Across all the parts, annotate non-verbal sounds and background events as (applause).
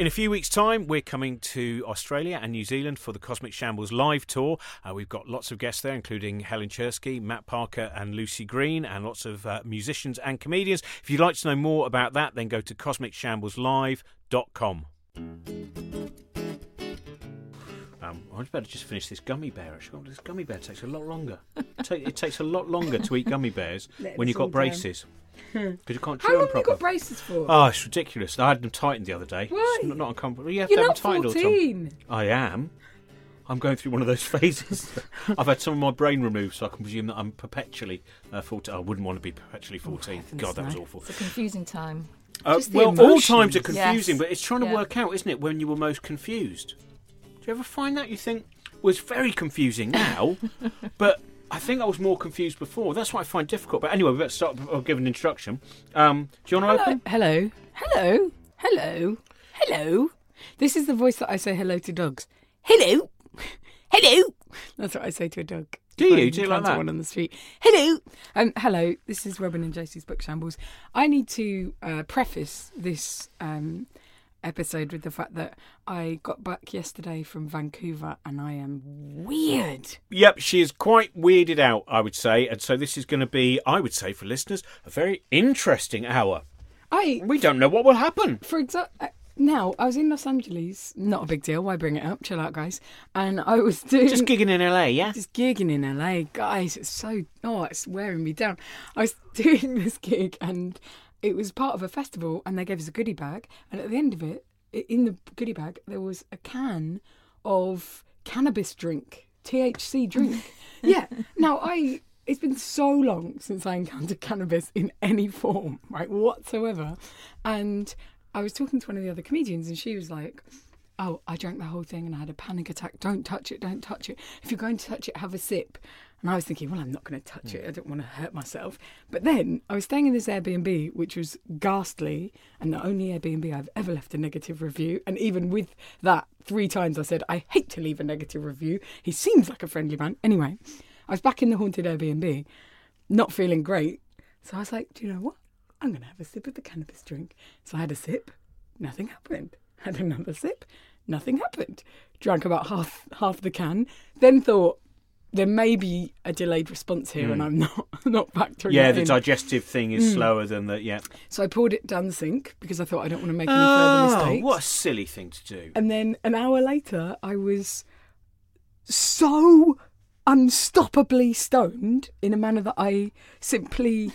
In a few weeks' time, we're coming to Australia and New Zealand for the Cosmic Shambles live tour. Uh, we've got lots of guests there, including Helen Czerski, Matt Parker, and Lucy Green, and lots of uh, musicians and comedians. If you'd like to know more about that, then go to cosmicshambleslive.com. Um, I better just finish this gummy bear. Actually, this gummy bear takes a lot longer. it, ta- it takes a lot longer to eat gummy bears (laughs) when you've got down. Braces (laughs) because you can't chew How them long have you properly. got braces for? Oh, it's ridiculous. I had them tightened the other day. Why? It's not, not uncomfortable. You have You're to have not them tightened all the time. 14. I am. I'm going through one of those (laughs) phases. I've had some of my brain removed, so I can presume that I'm perpetually uh, 14. I wouldn't want to be perpetually 14. heavens, God, that was awful. It's a confusing time. Uh, Just the well, all times are confusing, Yes. but it's trying to Yeah. work out, isn't it, when you were most confused? Do you ever find that? You think, well, it's very confusing now, (laughs) but I think I was more confused before. That's what I find difficult. But anyway, let's start I'll give an introduction. Um, do you want to open? Hello. Hello. Hello. Hello. This is the voice that I say hello to dogs. Hello. (laughs) Hello. That's what I say to a dog. Do you? Do you like that? One on the street. Hello. Um, hello. This is Robin and Josie's Book Shambles. I need to uh, preface this um, episode with the fact that I got back yesterday from Vancouver and I am weird. Yep, she is quite weirded out, I would say. And so this is going to be, I would say, for listeners, a very interesting hour. I We don't know what will happen. for example, uh, now I was in Los Angeles. Not a big deal. Why bring it up? Chill out, guys. And I was (laughs) doing Just gigging in LA, yeah? just gigging in LA, guys. It's so oh, it's wearing me down. I was (laughs) doing this gig and it was part of a festival, and they gave us a goodie bag, and at the end of it, in the goodie bag, there was a can of cannabis drink, THC drink. (laughs) yeah. Now I. It's been so long since I encountered cannabis in any form, right, whatsoever. And I was talking to one of the other comedians, and she was like, oh, I drank the whole thing and I had a panic attack. Don't touch it, don't touch it. If you're going to touch it, have a sip. And I was thinking, well, I'm not going to touch hmm. it. I don't want to hurt myself. But then I was staying in this Airbnb, which was ghastly and the only Airbnb I've ever left a negative review. And even with that, three times I said, I hate to leave a negative review. He seems like a friendly man. Anyway, I was back in the haunted Airbnb, not feeling great. So I was like, do you know what? I'm going to have a sip of the cannabis drink. So I had a sip, nothing happened. Had another sip, nothing happened. Drank about half half the can, then thought there may be a delayed response here, and I'm not (laughs) not factoring Hmm. Yeah, that the in. digestive thing is slower than the. Yeah. so I poured it down the sink because I thought I don't want to make any Oh, further mistakes. what a silly thing to do. And then an hour later, I was so unstoppably stoned in a manner that I simply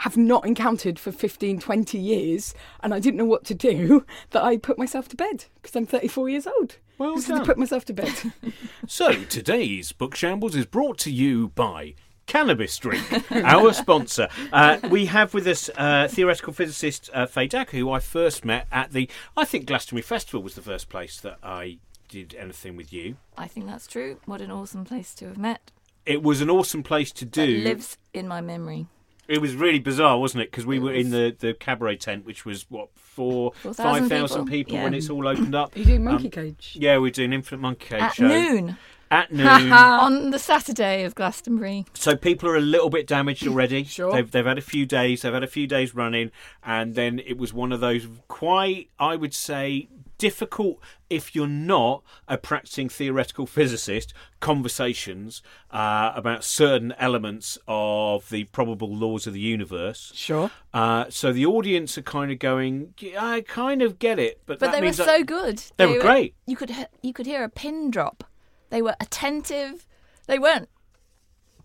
have not encountered for 15, 20 years. And I didn't know what to do (laughs) that I put myself to bed because I'm 34 years old. Well Just done. to put myself to bed. (laughs) (laughs) So today's Book Shambles is brought to you by Cannabis Drink, our sponsor. Uh, we have with us uh, theoretical physicist uh, Fay Dowker, who I first met at the, I think Glastonbury Festival was the first place that I did anything with you. I think that's true. What an awesome place to have met. It was an awesome place to That do. lives in my memory. It was really bizarre, wasn't it? Because we were in the, the cabaret tent, which was what four, 4,000 five thousand people? people Yeah. when it's all opened up. You doing Monkey Um, Cage? Yeah, we're doing Infinite Monkey Cage At show noon at (laughs) noon. on the Saturday of Glastonbury. So people are a little bit damaged already. (laughs) Sure. They've, they've had a few days. They've had a few days running, and then it was one of those quite, I would say, difficult if you're not a practicing theoretical physicist conversations uh, about certain elements of the probable laws of the universe. Sure. Uh, so the audience are kind of going, I kind of get it, but, But that they were means that- so good. They were great. You could you could hear a pin drop. They were attentive. They weren't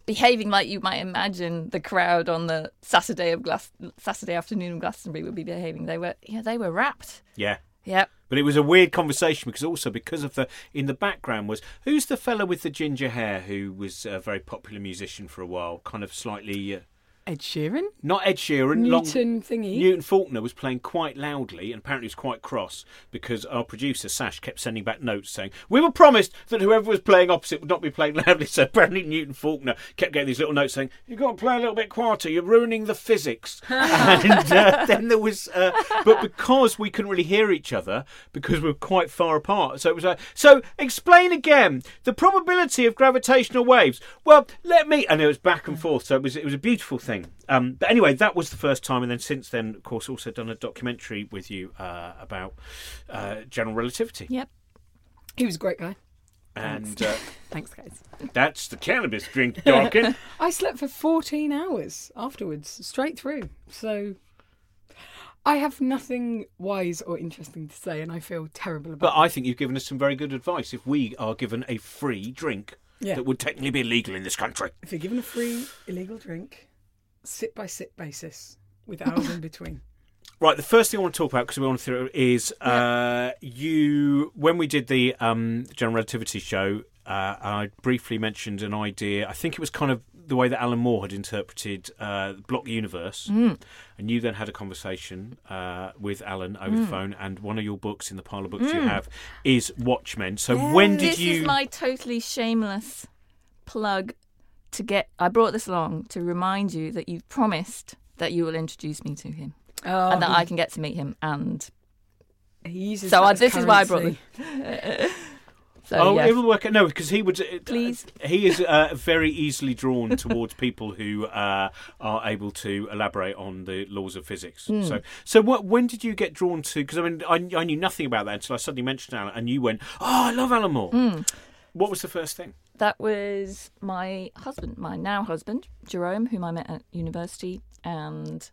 behaving like you might imagine the crowd on the Saturday of Glas- Saturday afternoon of Glastonbury would be behaving. They were yeah, they were rapt. yeah. Yep. But it was a weird conversation because also because of the in the background was who's the fellow with the ginger hair who was a very popular musician for a while, kind of slightly uh, Ed Sheeran? not Ed Sheeran, long, Newton thingy? Newton Faulkner was playing quite loudly and apparently was quite cross because our producer Sash kept sending back notes saying we were promised that whoever was playing opposite would not be playing loudly. (laughs) So apparently Newton Faulkner kept getting these little notes saying you've got to play a little bit quieter. You're ruining the physics. (laughs) and uh, then there was, uh, but because we couldn't really hear each other because we were quite far apart, so it was like so. Explain again the probability of gravitational waves. Well, let me, and it was back and forth. So it was it was a beautiful thing. Thing. Um, but anyway, that was the first time, and then since then, of course, also done a documentary with you uh, about uh, general relativity. Yep. He was a great guy. And uh, (laughs) Thanks, guys. that's the cannabis drink, Darkin. (laughs) I slept for 14 hours afterwards, straight through. So I have nothing wise or interesting to say, and I feel terrible about it. but I think you've given us some very good advice. If we are given a free drink Yeah. that would technically be illegal in this country, If you're given a free illegal drink, sip by sip basis with hours in between. (laughs) Right, the first thing I want to talk about because we want to is uh, you when we did the um, general relativity show. Uh, I briefly mentioned an idea. I think it was kind of the way that Alan Moore had interpreted uh, the block universe, Mm. and you then had a conversation uh, with Alan over the phone. And one of your books in the pile of books you have is Watchmen. So when did this you? This is my totally shameless plug to get. I brought this along to remind you that you've promised that you will introduce me to him Oh, and that I can get to meet him. And he uses So, that uh, as this is why I brought currency. (laughs) so Oh, yeah. it will work. out. No, because he would. uh, Please. he is uh, very easily drawn towards (laughs) people who uh, are able to elaborate on the laws of physics. Hmm. So, so what? When did you get drawn to? Because I mean, I, I knew nothing about that until I suddenly mentioned Alan, and you went, "Oh, I love Alan Moore." Hmm. What was the first thing? That was my husband, my now husband, Jerome, whom I met at university. And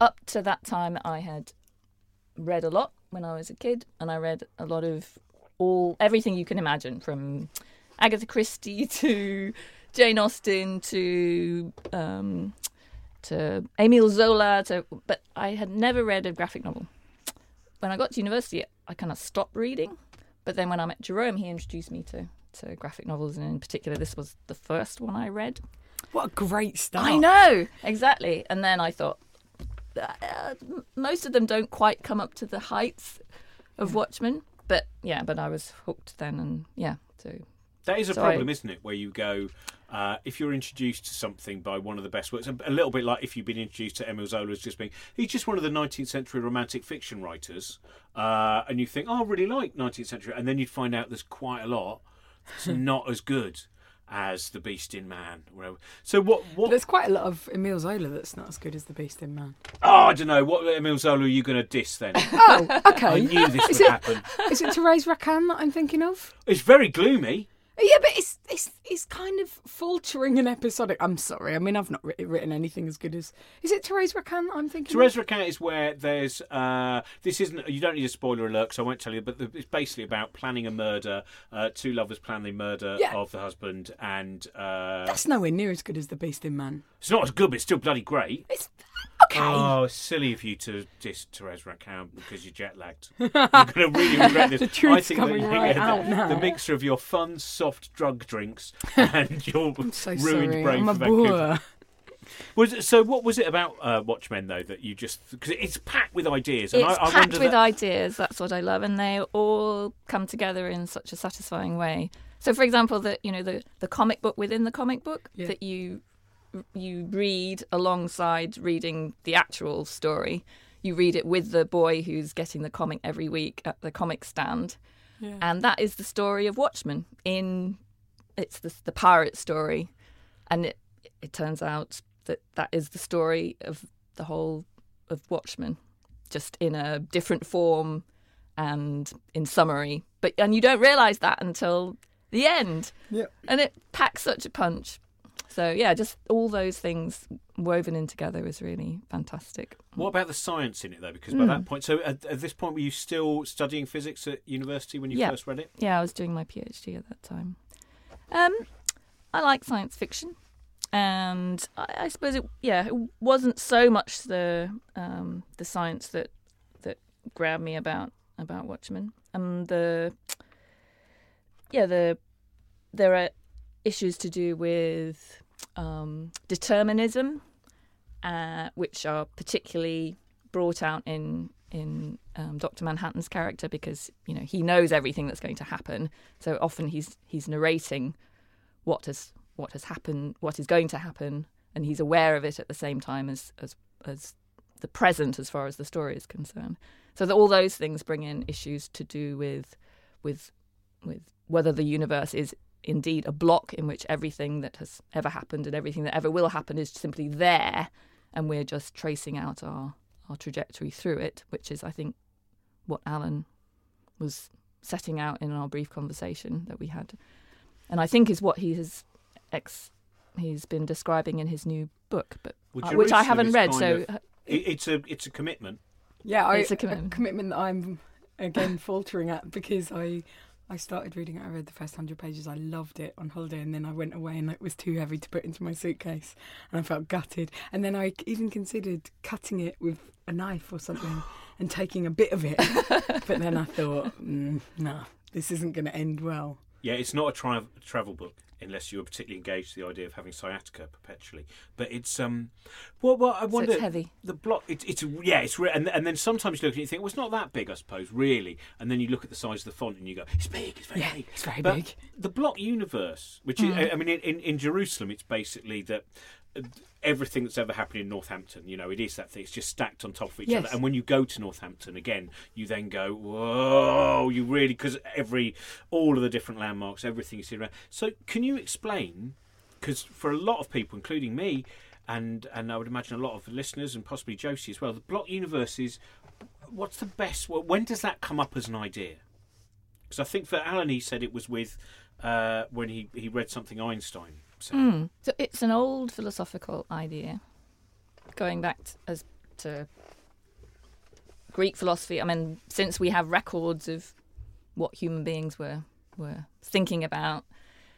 up to that time, I had read a lot when I was a kid, and I read a lot of all everything you can imagine, from Agatha Christie (laughs) to Jane Austen to um, to Emile Zola. To but I had never read a graphic novel. When I got to university, I kind of stopped reading. But then when I met Jerome, he introduced me to to graphic novels, and in particular, this was the first one I read. What a great start. I know exactly. And then I thought, uh, most of them don't quite come up to the heights of Watchmen, but yeah, but I was hooked then, and yeah, so That is a So I- problem, isn't it? Where you go, uh, if you're introduced to something by one of the best works, a, a little bit like if you've been introduced to Emile Zola as just being, he's just one of the 19th century romantic fiction writers, uh, and you think, oh, I really like 19th century, and then you'd find out there's quite a lot that's (laughs) not as good as The Beast in Man. whatever. So what? What? there's quite a lot of Emile Zola that's not as good as The Beast in Man. Oh, I don't know. What Emile Zola are you going to diss then? (laughs) Oh, okay. I knew this Is would it- happen. Is it Therese Raquin that I'm thinking of? It's very gloomy. Yeah, but it's it's it's kind of faltering and episodic. I'm sorry. I mean, I've not writ- written anything as good as. Is it Therese Raquin I'm thinking? Therese Raquin is where there's uh, this isn't you don't need a spoiler alert so I won't tell you but the, it's basically about planning a murder uh, two lovers plan the murder Yeah. of the husband and uh. That's nowhere near as good as The Beast in Man. It's not as good but it's still bloody great It's okay. oh it's silly of you to diss Therese Raquin because you're jet lagged (laughs) you're going to really (laughs) regret this The truth's I think coming that, right yeah, out the, now. the mixture of your fun soft drug drinks (laughs) and your so ruined sorry. brain I'm a for Vancouver. boor. Was it, so what was it about uh, Watchmen though that you just because it's packed with ideas and it's I, I packed with that, ideas. That's what I love, and they all come together in such a satisfying way. So, for example, the you know the the comic book within the comic book Yeah. that you you read alongside reading the actual story. You read it with the boy who's getting the comic every week at the comic stand, Yeah. and that is the story of Watchmen. In it's the the pirate story, and it it turns out that that is the story of the whole of Watchmen, just in a different form and in summary. But and you don't realise that until the end, Yeah. and it packs such a punch. So yeah, just all those things woven in together is really fantastic. What about the science in it though? Because by Hmm. that point, so at, at this point, were you still studying physics at university when you Yeah. first read it? Yeah, I was doing my PhD at that time. Um, I like science fiction, and I, I suppose it yeah it wasn't so much the um, the science that that grabbed me about about Watchmen. Um, the yeah the there are issues to do with um, determinism, uh, which are particularly brought out in in um, Doctor Manhattan's character because you know he knows everything that's going to happen. So often he's he's narrating what has what has happened, what is going to happen, and he's aware of it at the same time as as as the present as far as the story is concerned. So that all those things bring in issues to do with with with whether the universe is indeed a block in which everything that has ever happened and everything that ever will happen is simply there, and we're just tracing out our our trajectory through it, which is, I think, what Alan was setting out in our brief conversation that we had, and I think is what he has ex he's been describing in his new book, but Well, uh, which I haven't read. So of- it's a it's a commitment. Yeah, I, It's a a commitment. commitment. that I'm again faltering at because I I started reading it. I read the first hundred pages. I loved it on holiday, and then I went away, and it was too heavy to put into my suitcase, and I felt gutted. And then I even considered cutting it with a knife or something (gasps) and taking a bit of it, (laughs) but then I thought, mm, no, this isn't going to end well. Yeah, it's not a tra- travel book unless you're particularly engaged to the idea of having sciatica perpetually. But it's um, well, well, I so wonder it's heavy. the block. It's it's yeah, it's re- and and then sometimes you look at it and you think, well, it's not that big, I suppose, really. And then you look at the size of the font and you go, it's big, it's very Yeah, big. it's very But big. The block universe, which is, I mean, in, in in Jerusalem, it's basically that. Everything that's ever happened in Northampton, you know, it is that thing. It's just stacked on top of each Yes. other. And when you go to Northampton again, you then go, whoa! You really because every, all of the different landmarks, everything you see around. So, can you explain? Because for a lot of people, including me, and and I would imagine a lot of listeners and possibly Josie as well, the block universe is what's the best? When does that come up as an idea? Because I think for Alan, he said it was with uh, when he, he read something Einstein Mm. So it's an old philosophical idea, going back t- as to Greek philosophy. I mean, since we have records of what human beings were were thinking about,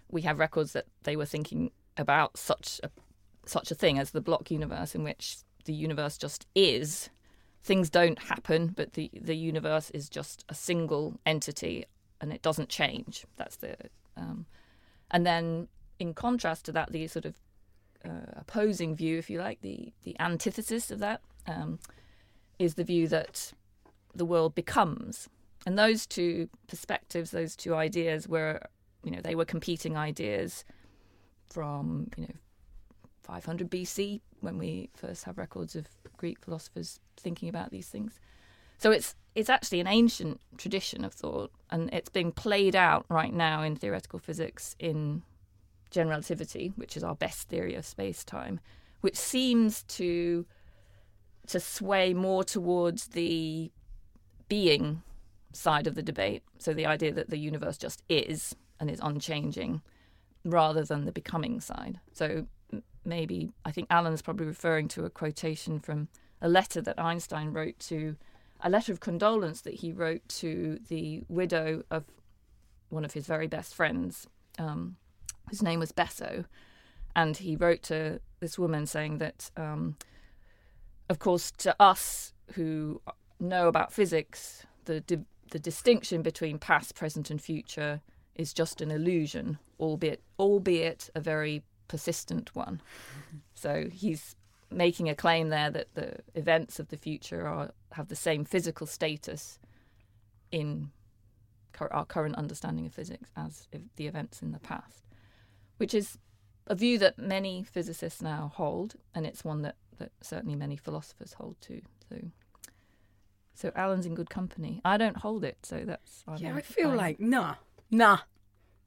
we have records that they were thinking about such a such a thing as the block universe, in which the universe just is. Things don't happen, but the the universe is just a single entity, and it doesn't change. That's the um, and then in contrast to that, the sort of uh, opposing view, if you like, the the antithesis of that, um, is the view that the world becomes. And those two perspectives, those two ideas, were, you know, they were competing ideas from, you know, 500 BC when we first have records of Greek philosophers thinking about these things. So it's it's actually an ancient tradition of thought, and it's being played out right now in theoretical physics in general relativity, which is our best theory of space time, which seems to to sway more towards the being side of the debate. So the idea that the universe just is and is unchanging, rather than the becoming side. So maybe I think Alan's probably referring to a quotation from a letter that Einstein wrote to a letter of condolence that he wrote to the widow of one of his very best friends, um, whose name was Besso, and he wrote to this woman saying that, um, of course, to us who know about physics, the di- the distinction between past, present, and future is just an illusion, albeit albeit a very persistent one. So he's making a claim there that the events of the future are have the same physical status in our current understanding of physics as the events in the past, which is a view that many physicists now hold, and it's one that, that certainly many philosophers hold too. So, so Alan's in good company. I don't hold it, so that's. I'm yeah, I feel I'm- like nah, nah.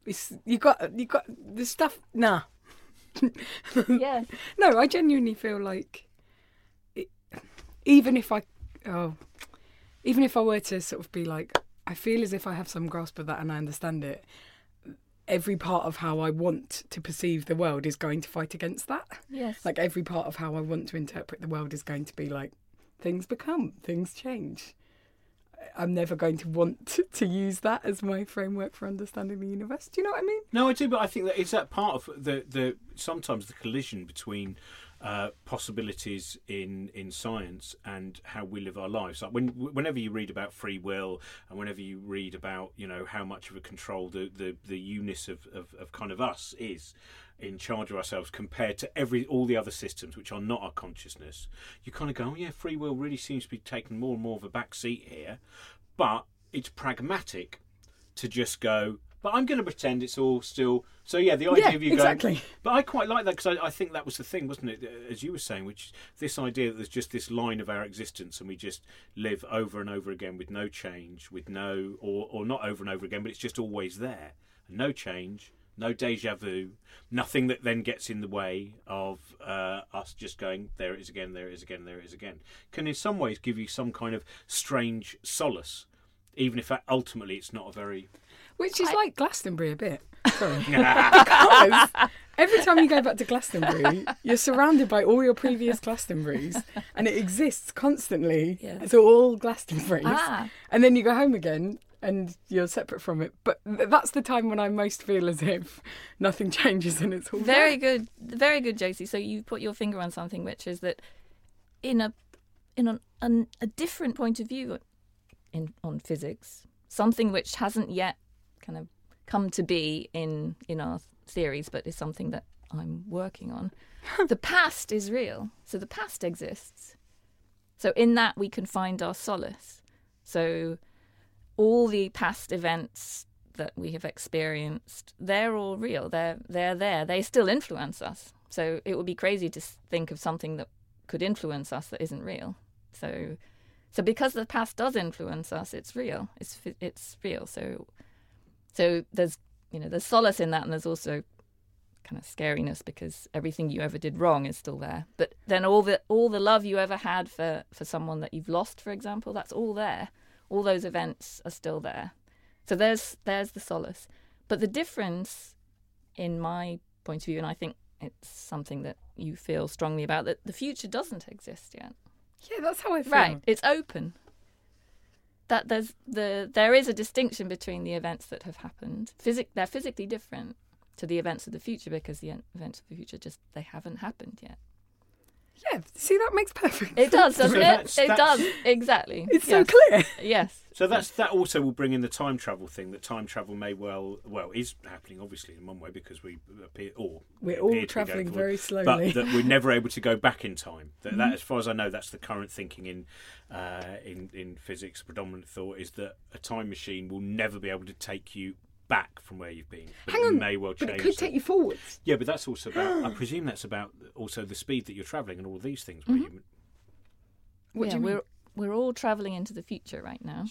It's you got you got the stuff. Nah, (laughs) yeah, no, I genuinely feel like it, even if I oh, even if I were to sort of be like, I feel as if I have some grasp of that and I understand it. Every part of how I want to perceive the world is going to fight against that. yes, Like every part of how I want to interpret the world is going to be like things become, things change. I'm never going to want to, (laughs) to use that as my framework for understanding the universe. Do you know what I mean? No, I do, but I think that is that part of the the sometimes the collision between uh, possibilities in in science and how we live our lives. Like when whenever you read about free will and whenever you read about you know how much of a control the the the unus of, of, of kind of us is in charge of ourselves compared to every all the other systems which are not our consciousness, you kind of go, oh yeah, free will really seems to be taking more and more of a back seat here, but it's pragmatic to just go. But I'm going to pretend it's all still. So yeah, the idea Yeah, of you exactly. going. But I quite like that because I, I think that was the thing, wasn't it? As you were saying, which this idea that there's just this line of our existence and we just live over and over again with no change, with no, or or not over and over again, but it's just always there, and no change, no deja vu, nothing that then gets in the way of uh, us just going, there it is again, there it is again, there it is again, can in some ways give you some kind of strange solace, even if ultimately it's not a very. Which is like Glastonbury a bit. Sorry. (laughs) because every time you go back to Glastonbury, you're surrounded by all your previous Glastonburys and it exists constantly. Yeah. It's all Glastonburys. Ah. And then you go home again and you're separate from it. But th- that's the time when I most feel as if nothing changes and it's all Very there. good, very good, Josie. So you put your finger on something, which is that in a in an, an, a different point of view in on physics, something which hasn't yet kind of come to be in in our theories, but is something that I'm working on. the past is real, so the past exists. So in that we can find our solace. So all the past events that we have experienced, they're all real. They're they're there. They still influence us. So it would be crazy to think of something that could influence us that isn't real. So so because the past does influence us, it's real. It's it's real. So so there's you know there's solace in that, and there's also kind of scariness because everything you ever did wrong is still there. But then all the all the love you ever had for for someone that you've lost, for example, that's all there. All those events are still there. So there's there's the solace. But the difference in my point of view, and I think it's something that you feel strongly about, that the future doesn't exist yet. Yeah, that's how I feel. Right. It's open. That there's the there is a distinction between the events that have happened. Physic they're physically different to the events of the future because the events of the future just they haven't happened yet. Yeah, see, that makes perfect It does, doesn't that's- it? It that's- does exactly. It's yes. so clear. Yes. So that's that also will bring in the time travel thing. That time travel may well well is happening obviously in one way because we appear or We're all appear to be travelling going very slowly. but that we're never able to go back in time. That, that as far as I know, that's the current thinking in uh, in in physics. Predominant thought is that a time machine will never be able to take you back from where you've been. But Hang it on, may well change. but change. it could take you forwards. Yeah, but that's also about. I (gasps) presume that's about also the speed that you're travelling and all these things. Where you, What yeah, do you mean? we're we're all traveling into the future right now.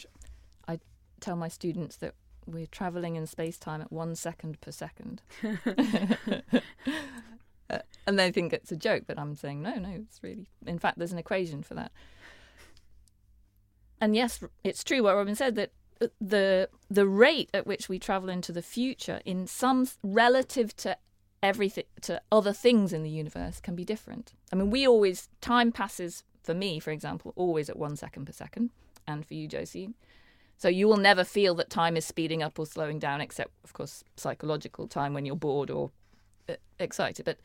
I tell my students that we're traveling in space time at one second per second, (laughs) (laughs) Uh, and they think it's a joke. But I'm saying no, no, it's really. In fact, there's an equation for that. And yes, it's true what Robin said that the the rate at which we travel into the future, in some relative to everything to other things in the universe, can be different. I mean, we always time passes for me, for example, always at one second per second, and for you, Josie. So you will never feel that time is speeding up or slowing down, except, of course, psychological time when you're bored or uh, excited. But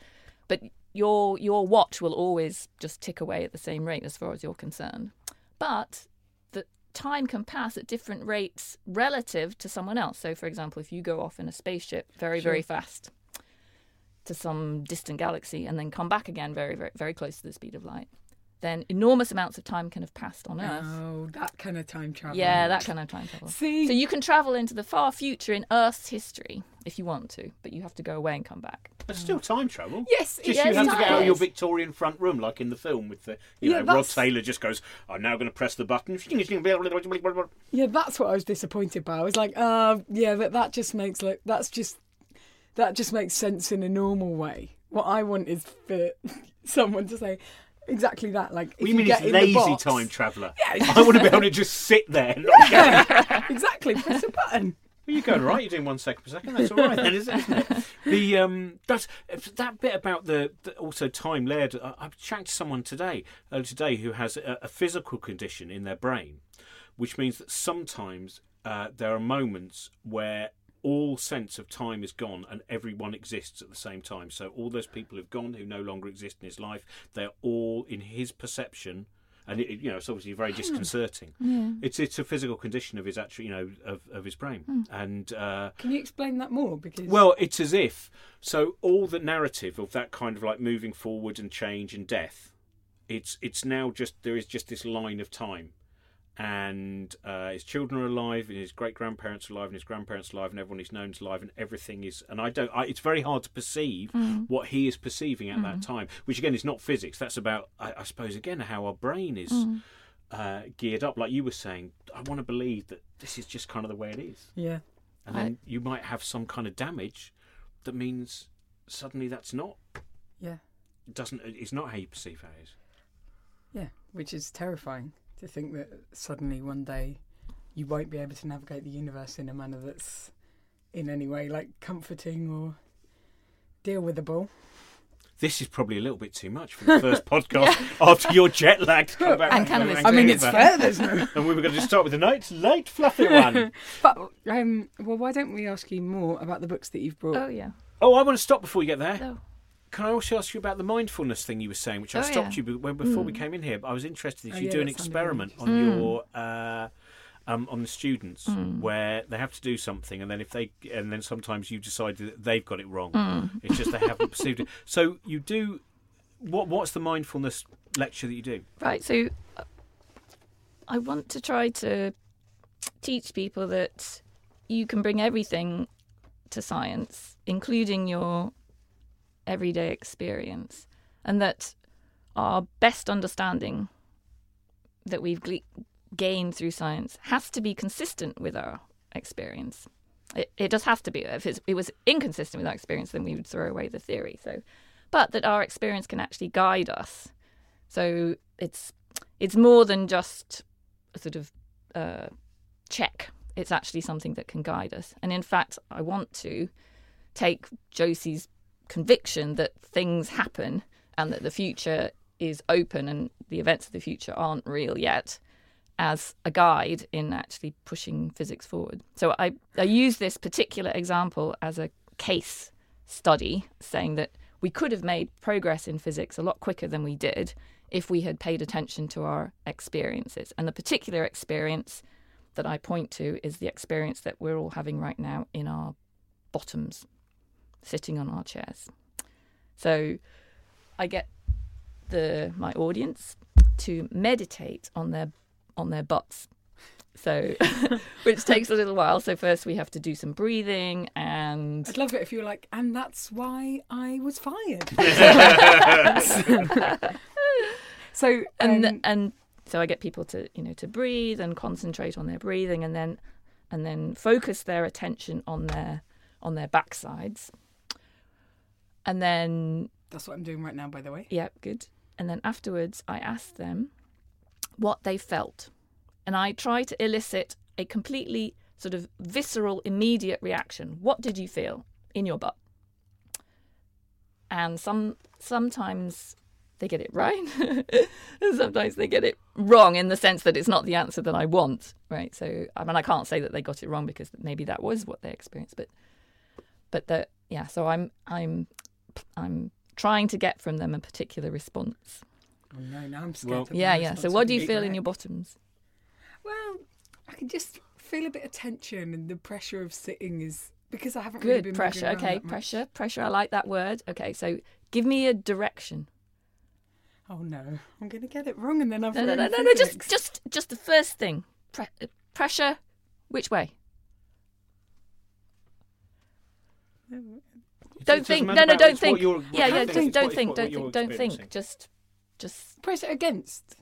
but your your watch will always just tick away at the same rate as far as you're concerned. But the time can pass at different rates relative to someone else. So, for example, if you go off in a spaceship very very fast to some distant galaxy and then come back again very very very close to the speed of light, then enormous amounts of time can have passed on Earth. Oh, that kind of time travel. Yeah, that kind of time travel. See, So you can travel into the far future in Earth's history if you want to, but you have to go away and come back. but still time travel. yes, Just Yeah, you have to get out of your. Victorian front room, like in the film with the, you Yeah, know, Rod Taylor just goes, "I'm now going to press the button." (laughs) Yeah, that's what I was disappointed by. I was like, uh, yeah, but that just makes like that's just that just makes sense in a normal way. What I want is for (laughs) someone to say exactly that. Like, if What do you mean get it's in the lazy box- time traveller? Yeah, I want to be able to just sit there. And not go. exactly. Press a button. Well, you're going right. You're doing one second per second. That's all right, then, isn't it? (laughs) The um, that's that bit about the, the also time layered. I, I chatted to someone today, uh, today who has a, a physical condition in their brain, which means that sometimes uh, there are moments where all sense of time is gone and everyone exists at the same time. So all those people who've gone, who no longer exist in his life, they're all in his perception. And it, it- you know, it's obviously very disconcerting. Yeah. It's it's a physical condition of his actual, you know, of, of his brain. And uh, Can you explain that more? Because well, it's as if so all the narrative of that kind of like moving forward and change and death. It's it's now just there is just this line of time, and uh, his children are alive, and his great grandparents are alive, and his grandparents are alive, and everyone he's known is alive, and everything is. And I don't. I, it's very hard to perceive what he is perceiving at that time, which again is not physics. That's about, I, I suppose, again how our brain is. Uh, geared up, like you were saying, I want to believe that this is just kind of the way it is yeah, and then you might have some kind of damage that means suddenly that's not Yeah. It doesn't it's not how you perceive how it is. Yeah, which is terrifying to think that suddenly one day you won't be able to navigate the universe in a manner that's in any way like comforting or deal with the ball. This is probably a little bit too much for the first (laughs) podcast after your jet lag to come back. And cannabis. I mean, it's Vancouver. fair. There's no. And we were going to just start with a nice, light, fluffy one. (laughs) But um, well, why don't we ask you more about the books that you've brought? Oh yeah. Oh, I want to stop before you get there. No. Can I also ask you about the mindfulness thing you were saying, which I Oh, stopped yeah. you when, before we came in here? But I was interested if Oh, you yeah, do an that sounded very experiment on Mm. your uh, um, on the students Mm. where they have to do something, and then if they and then sometimes you decide that they've got it wrong. Mm. It's just they haven't perceived it. (laughs) So you do. What What's the mindfulness lecture that you do? Right. So uh, I want to try to teach people that you can bring everything to science, including your everyday experience, and that our best understanding that we've gained through science has to be consistent with our experience. It, it just has to be. If it was inconsistent with our experience, then we would throw away the theory. So, but that our experience can actually guide us. So it's it's more than just a sort of uh, check. It's actually something that can guide us. And in fact, I want to take Josie's conviction that things happen and that the future is open and the events of the future aren't real yet as a guide in actually pushing physics forward. So I, I use this particular example as a case study saying that we could have made progress in physics a lot quicker than we did if we had paid attention to our experiences. And the particular experience that I point to is the experience that we're all having right now in our bottoms, sitting on our chairs. So I get the my audience to meditate on their on their butts. So, (laughs) which takes a little while. So first we have to do some breathing and I'd love it if you were like, and that's why I was fired. (laughs) (laughs) so, and um, and so I get people to you know to breathe and concentrate on their breathing and then and then focus their attention on their on their backsides. And then that's what I'm doing right now, by the way. yeah, good. And then afterwards I ask them what they felt. And I try to elicit a completely sort of visceral immediate reaction. What did you feel in your butt? And some sometimes they get it right. (laughs) and sometimes they get it wrong in the sense that it's not the answer that I want, right? So I mean I can't say that they got it wrong because maybe that was what they experienced, but but that yeah, so I'm I'm I'm trying to get from them a particular response. Oh no, now I'm scared. Well- Yeah, yeah. So what do you feel in your bottoms? Well, I can just feel a bit of tension, and the pressure of sitting is because I haven't really Good been pressure. Okay, that much. pressure. Pressure. I like that word. Okay, so give me a direction. Oh no, I'm going to get it wrong, and then I've No, no, no, no, no. Just, just, just the first thing. Pre- uh, pressure. Which way? It Don't think. No, no, don't think. what you're- what yeah, yeah. Just don't think. Don't think. Don't think. Just, just. press it against.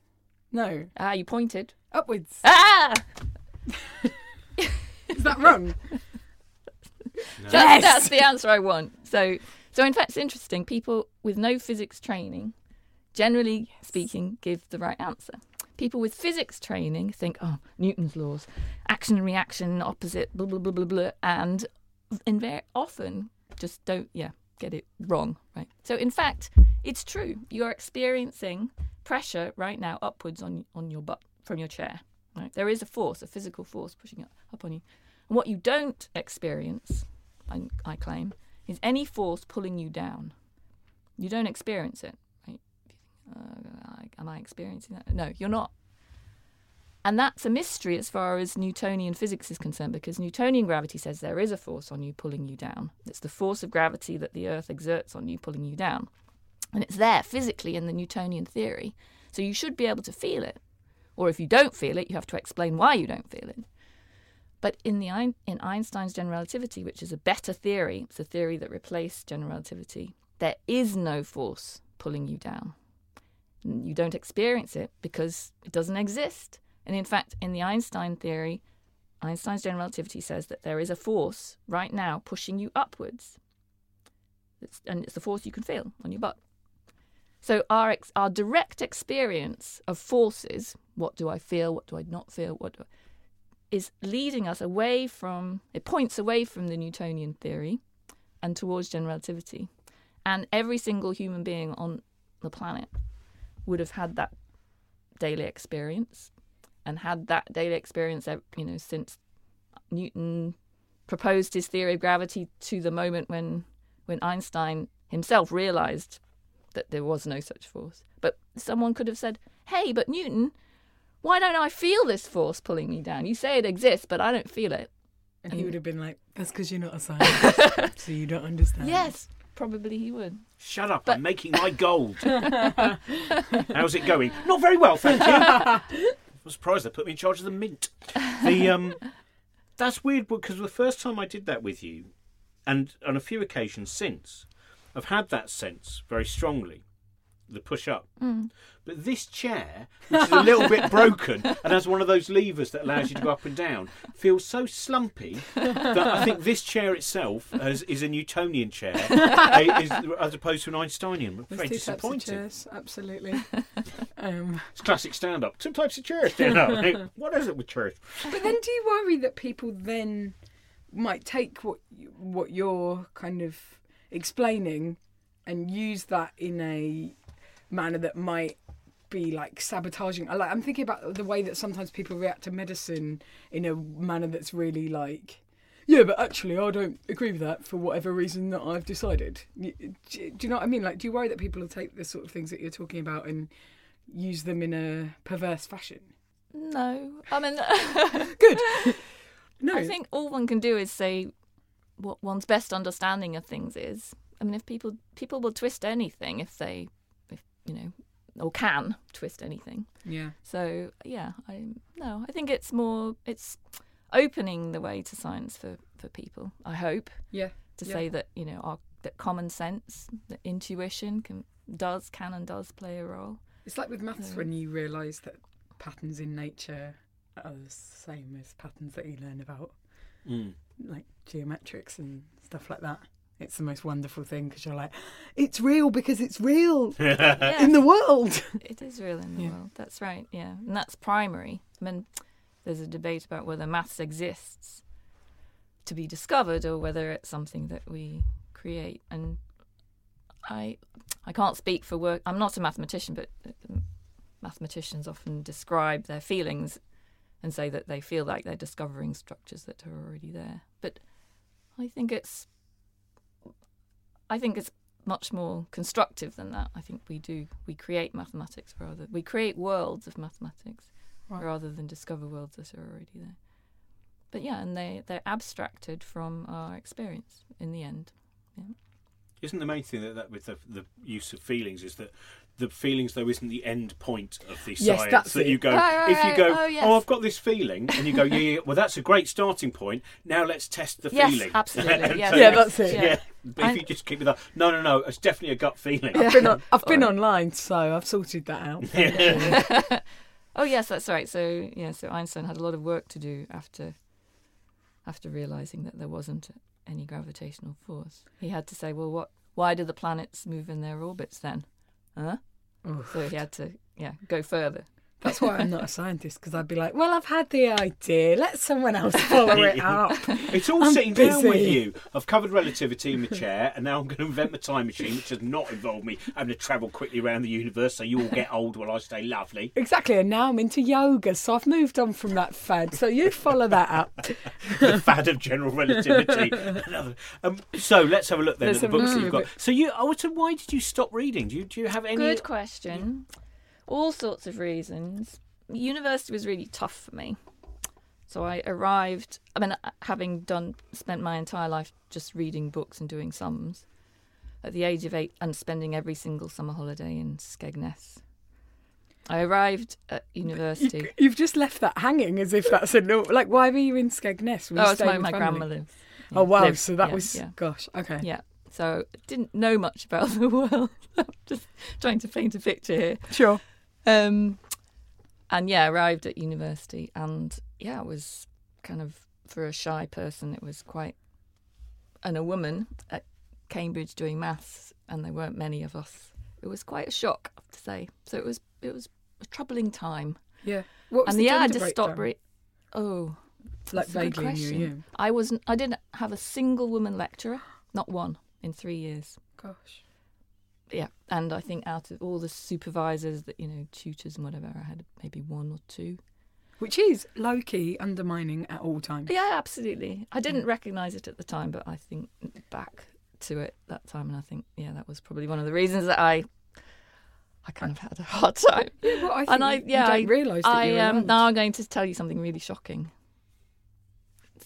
No, Ah, you pointed. upwards. Ah. (laughs) Is that wrong? That's, Yes! that's the answer I want. So, so in fact, it's interesting. People with no physics training, generally speaking, give the right answer. People with physics training think, oh, Newton's laws, action and reaction, opposite, blah blah blah blah blah, and and very often just don't, yeah, get it wrong, right? So, in fact, it's true. You're experiencing pressure right now upwards on on your butt from your chair. Right? There is a force, a physical force pushing up, up on you. And what you don't experience, I, I claim, is any force pulling you down. You don't experience it. Right? Uh, am I experiencing that? No, you're not. And that's a mystery as far as Newtonian physics is concerned, because Newtonian gravity says there is a force on you pulling you down. It's the force of gravity that the Earth exerts on you pulling you down. And it's there physically in the Newtonian theory. So you should be able to feel it. Or if you don't feel it, you have to explain why you don't feel it. But in the in Einstein's general relativity, which is a better theory, it's a theory that replaced general relativity. There is no force pulling you down. You don't experience it because it doesn't exist. And in fact, in the Einstein theory, Einstein's general relativity says that there is a force right now pushing you upwards. It's, and it's the force you can feel on your butt. So our ex- our direct experience of forces, what do I feel, what do I not feel, what I, is leading us away from it points away from the Newtonian theory and towards general relativity. And every single human being on the planet would have had that daily experience and had that daily experience you know since Newton proposed his theory of gravity to the moment when when Einstein himself realized that there was no such force. But someone could have said, "Hey, but Newton, why don't I feel this force pulling me down? You say it exists, but I don't feel it." And he would have been like, "That's because you're not a (laughs) scientist, so you don't understand." Yes, probably he would. Shut up! But- I'm making my gold. (laughs) How's it going? Not very well, thank you. (laughs) I'm surprised they put me in charge of the mint. The (laughs) um, that's weird because the first time I did that with you, and on a few occasions since, I've had that sense very strongly, the push up. But this chair, which is a little bit broken and has one of those levers that allows you to go up and down, feels so slumpy that I think this chair itself has, is a Newtonian chair is, as opposed to an Einsteinian. There's Very two types of disappointing. chairs, absolutely. (laughs) um, It's classic stand up. Two types of chairs stand up. what is it with chairs? but then, do you worry that people then might take what what you're kind of explaining and use that in a manner that might be like sabotaging? I Like, I'm thinking about the way that sometimes people react to medicine in a manner that's really like. Yeah, but actually, I don't agree with that for whatever reason that I've decided. Do do you know what I mean? Like, do you worry that people will take the sort of things that you're talking about and use them in a perverse fashion? No, I mean, (laughs) (laughs) Good. No, I think all one can do is say what one's best understanding of things is. I mean, if people people will twist anything if they, you know, or can twist anything. Yeah. So yeah, I no, I think it's more it's opening the way to science for for people. I hope Yeah. to Yeah. say that you know our that common sense, that intuition can does can and does play a role. It's like with maths Yeah. when you realise that patterns in nature are the same as patterns that you learn about, Mm. like geometrics and stuff like that. It's the most wonderful thing because you're like, it's real because it's real (laughs) Yes. in the world. It is real in the Yeah. world. That's right. Yeah, and that's primary. I mean, there's a debate about whether maths exists to be discovered or whether it's something that we create. And I, I can't speak for work. I'm not a mathematician, but uh, mathematicians often describe their feelings and say that they feel like they're discovering structures that are already there. But I think it's, I think it's much more constructive than that. I think we do we create mathematics rather we create worlds of mathematics Right. rather than discover worlds that are already there. But yeah, and they they're abstracted from our experience in the end. Isn't the main thing that, that with the, the use of feelings is that the feelings though isn't the end point of the Yes, science that's that you go Right, right, if you go Oh, yes. Oh, I've got this feeling and you go yeah, yeah yeah, well that's a great starting point now let's test the Yes, feeling absolutely, And (laughs) yes. so Yeah, that's it. yeah, but if I- you just keep with that no no no it's definitely a gut feeling I've been, on, I've been (laughs) online, so I've sorted that out. (laughs) Oh yes, that's right. So yeah, so Einstein had a lot of work to do after after realizing that there wasn't any gravitational force. He had to say, well, what? Why do the planets move in their orbits then? Huh? Oof. So he had to yeah go further. That's why I'm not a scientist because I'd be like, well, I've had the idea. Let someone else follow it (laughs) up. It's all I'm sitting down with you. I've covered relativity in my chair, and now I'm going to invent my time machine, which does not involve me having to travel quickly around the universe so you all get old while I stay lovely. Exactly, and now I'm into yoga, so I've moved on from that fad. So you follow that up. (laughs) the fad of general relativity. Um, so let's have a look then Let's at the books that you've got. So you, oh, so why did you stop reading? Do you do you have any? Good question. All sorts of reasons. University was really tough for me. So I arrived, I mean, uh, having done, spent my entire life just reading books and doing sums, at the age of eight and spending every single summer holiday in Skegness. I arrived at university. (laughs) You, have just left that hanging as if that's a no. Like, why were you in Skegness? Were oh, it's staying my, grandma lives. Oh wow! lived, so that yeah, was yeah. gosh. Okay. Yeah. So I didn't know much about (laughs) the world. I'm just trying to paint a picture here. Sure. Um, and yeah, arrived at university, and yeah, it was kind of for a shy person, it was quite, and a woman, at Cambridge doing maths, and there weren't many of us. It was quite a shock, I have to say. So it was it was a troubling time. Yeah. What was and the yeah, I just stopped. Re- oh, like that's a good vaguely knew question. you. I wasn't. I didn't have a single woman lecturer, not one, in three years. Gosh. Yeah, and I think out of all the supervisors that you know, tutors and whatever, I had maybe one or two. Which is low key undermining at all times. Yeah, absolutely. I didn't recognise it at the time, but I think back to it that time, and I think yeah, that was probably one of the reasons that I, I kind of had a hard (laughs) time. Yeah, well, I and I yeah, I realise that I um, now I'm going to tell you something really shocking.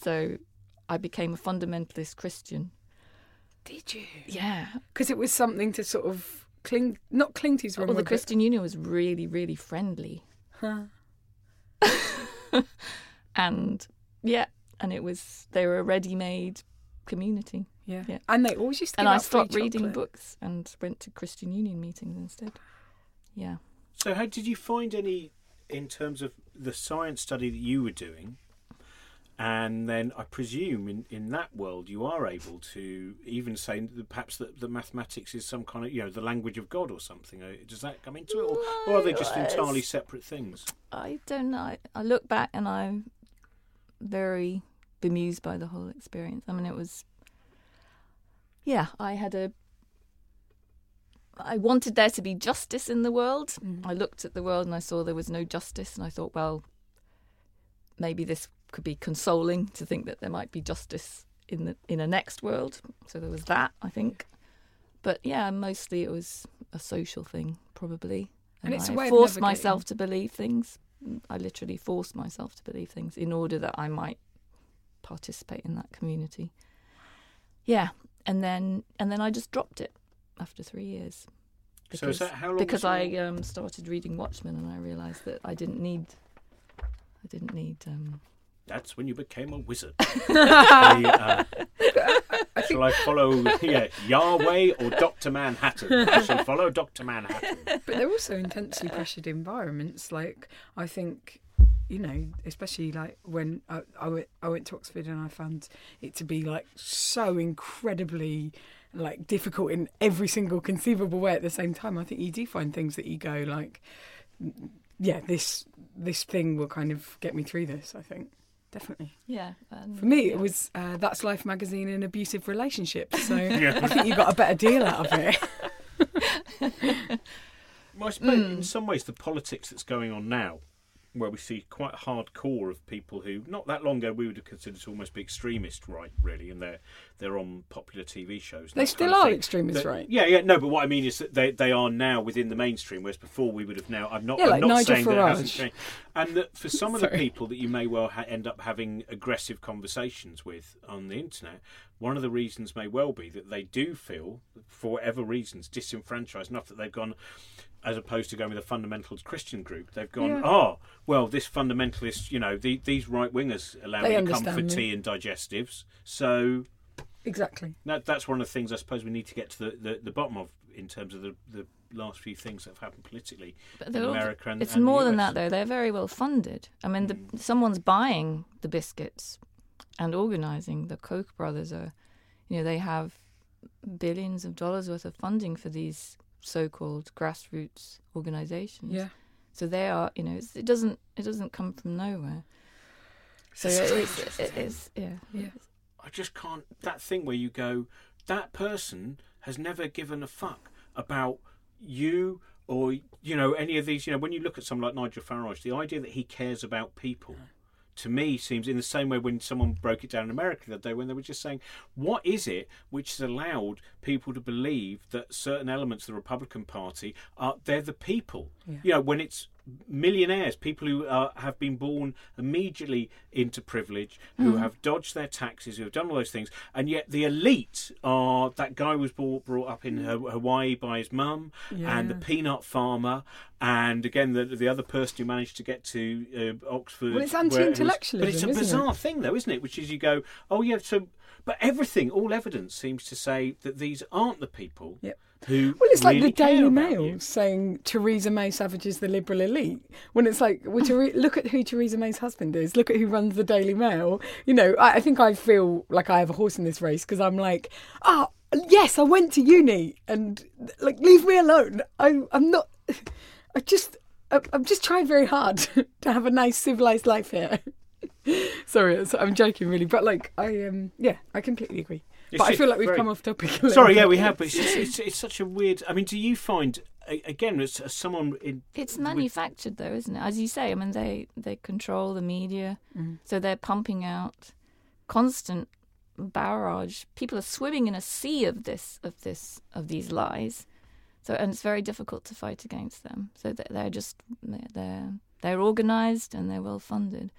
So, I became a fundamentalist Christian. Did you? Yeah, Because it was something to sort of cling, not cling to. is wrong well, the word, but- Christian Union was really, really friendly, Huh. (laughs) and yeah, and it was they were a ready-made community. Yeah. Yeah. And they always used to and give I out free stopped reading chocolate. books and went to Christian Union meetings instead. Yeah. So, how did you find any in terms of the science study that you were doing? And then I presume in, in that world you are able to even say that perhaps that, that mathematics is some kind of you know the language of God or something. Uh, Does that come into it, or, or are they just entirely separate things? I don't know. I, I look back and I'm very bemused by the whole experience. I mean, it was. Yeah, I had a. I wanted there to be justice in the world. Mm. I looked at the world and I saw there was no justice, and I thought, well, maybe this could be consoling to think that there might be justice in the in a next world. So there was that, I think. But yeah, mostly it was a social thing, probably. And it's a I way forced navigating. myself to believe things. I literally forced myself to believe things in order that I might participate in that community. Yeah, and then and then I just dropped it after three years. So is that how long? because was I um, started reading Watchmen and I realised that I didn't need. I didn't need. Um, That's when you became a wizard. (laughs) The, uh, shall I follow yeah, Yahweh or Doctor Manhattan? I shall follow Doctor Manhattan. But they're also intensely pressured environments. Like I think, you know, especially like when I, I went I went to Oxford and I found it to be like so incredibly like difficult in every single conceivable way at the same time. I think you do find things that you go like, yeah, this this thing will kind of get me through this. I think definitely. yeah. And, For me, yeah. it was uh, that's Life magazine in abusive relationships. So (laughs) Yeah. I think you got a better deal out of it. (laughs) Well, I suppose Hmm. in some ways the politics that's going on now, where we see quite hardcore of people who not that long ago we would have considered to almost be extremist right, really, and they're they're on popular TV shows. They still are extremist, That- right? Yeah, yeah, no, but what I mean is that they, they are now within the mainstream, whereas before we would have now. I'm not. Yeah, I'm like not Nigel saying that it hasn't Farage. changed, and that for (laughs) some of the people that you may well ha- end up having aggressive conversations with on the internet, one of the reasons may well be that they do feel, for whatever reasons, disenfranchised enough that they've gone. As opposed to going with a fundamentalist Christian group, they've gone, Yeah. oh, well, this fundamentalist, you know, the, these right wingers allow They me to come for me. tea and digestives. So Exactly. that, that's one of the things I suppose we need to get to the, the, the bottom of in terms of the, the last few things that have happened politically But in they're all- America and it's and the more than that, though. They're very well funded. I mean, the, Mm. someone's buying the biscuits and organising. The Koch brothers are, you know, they have billions of dollars worth of funding for these so-called grassroots organisations. Yeah. So they are, you know, it's, it doesn't it doesn't come from nowhere. So It's it's, it's, it's yeah. Yeah. I just can't. That thing where you go, that person has never given a fuck about you or you know any of these. You know, when you look at someone like Nigel Farage, the idea that he cares about people. To me, seems in the same way when someone broke it down in America the other day when they were just saying, "What is it which has allowed people to believe that certain elements of the Republican Party are they're the people?" Yeah. You know, when it's millionaires, people who uh, have been born immediately into privilege, who have dodged their taxes, who have done all those things, and yet the elite are that guy was brought, brought up in Ha- Hawaii by his mum, and the peanut farmer, and again the the other person who managed to get to uh, Oxford. Well, it's where it was- anti-intellectualism, but it's a isn't it? bizarre thing, though, isn't it? Which is you go, oh yeah, so. But everything, all evidence seems to say that these aren't the people Yep. Who. Well, it's like really the Daily Mail saying Theresa May savages the liberal elite. When it's like, well, Ther- (laughs) look at who Theresa May's husband is. Look at who runs the Daily Mail. You know, I, I think I feel like I have a horse in this race because I'm like, oh, yes, I went to uni, and like, leave me alone. I, I'm not. I just, I'm just trying very hard (laughs) to have a nice civilized life here. (laughs) Sorry, I'm joking, really, but like, I um, yeah, I completely agree. It's but I feel like we've very- come off topic. A little Sorry, yeah, we have, but it's, just, it's it's such a weird. I mean, do you find again as, as someone in It's with- manufactured, though, isn't it? As you say, I mean, they they control the media, Mm. so they're pumping out constant barrage. People are swimming in a sea of this, of this, of these lies. So, and it's very difficult to fight against them. So they're just they're they're organised and they're well funded.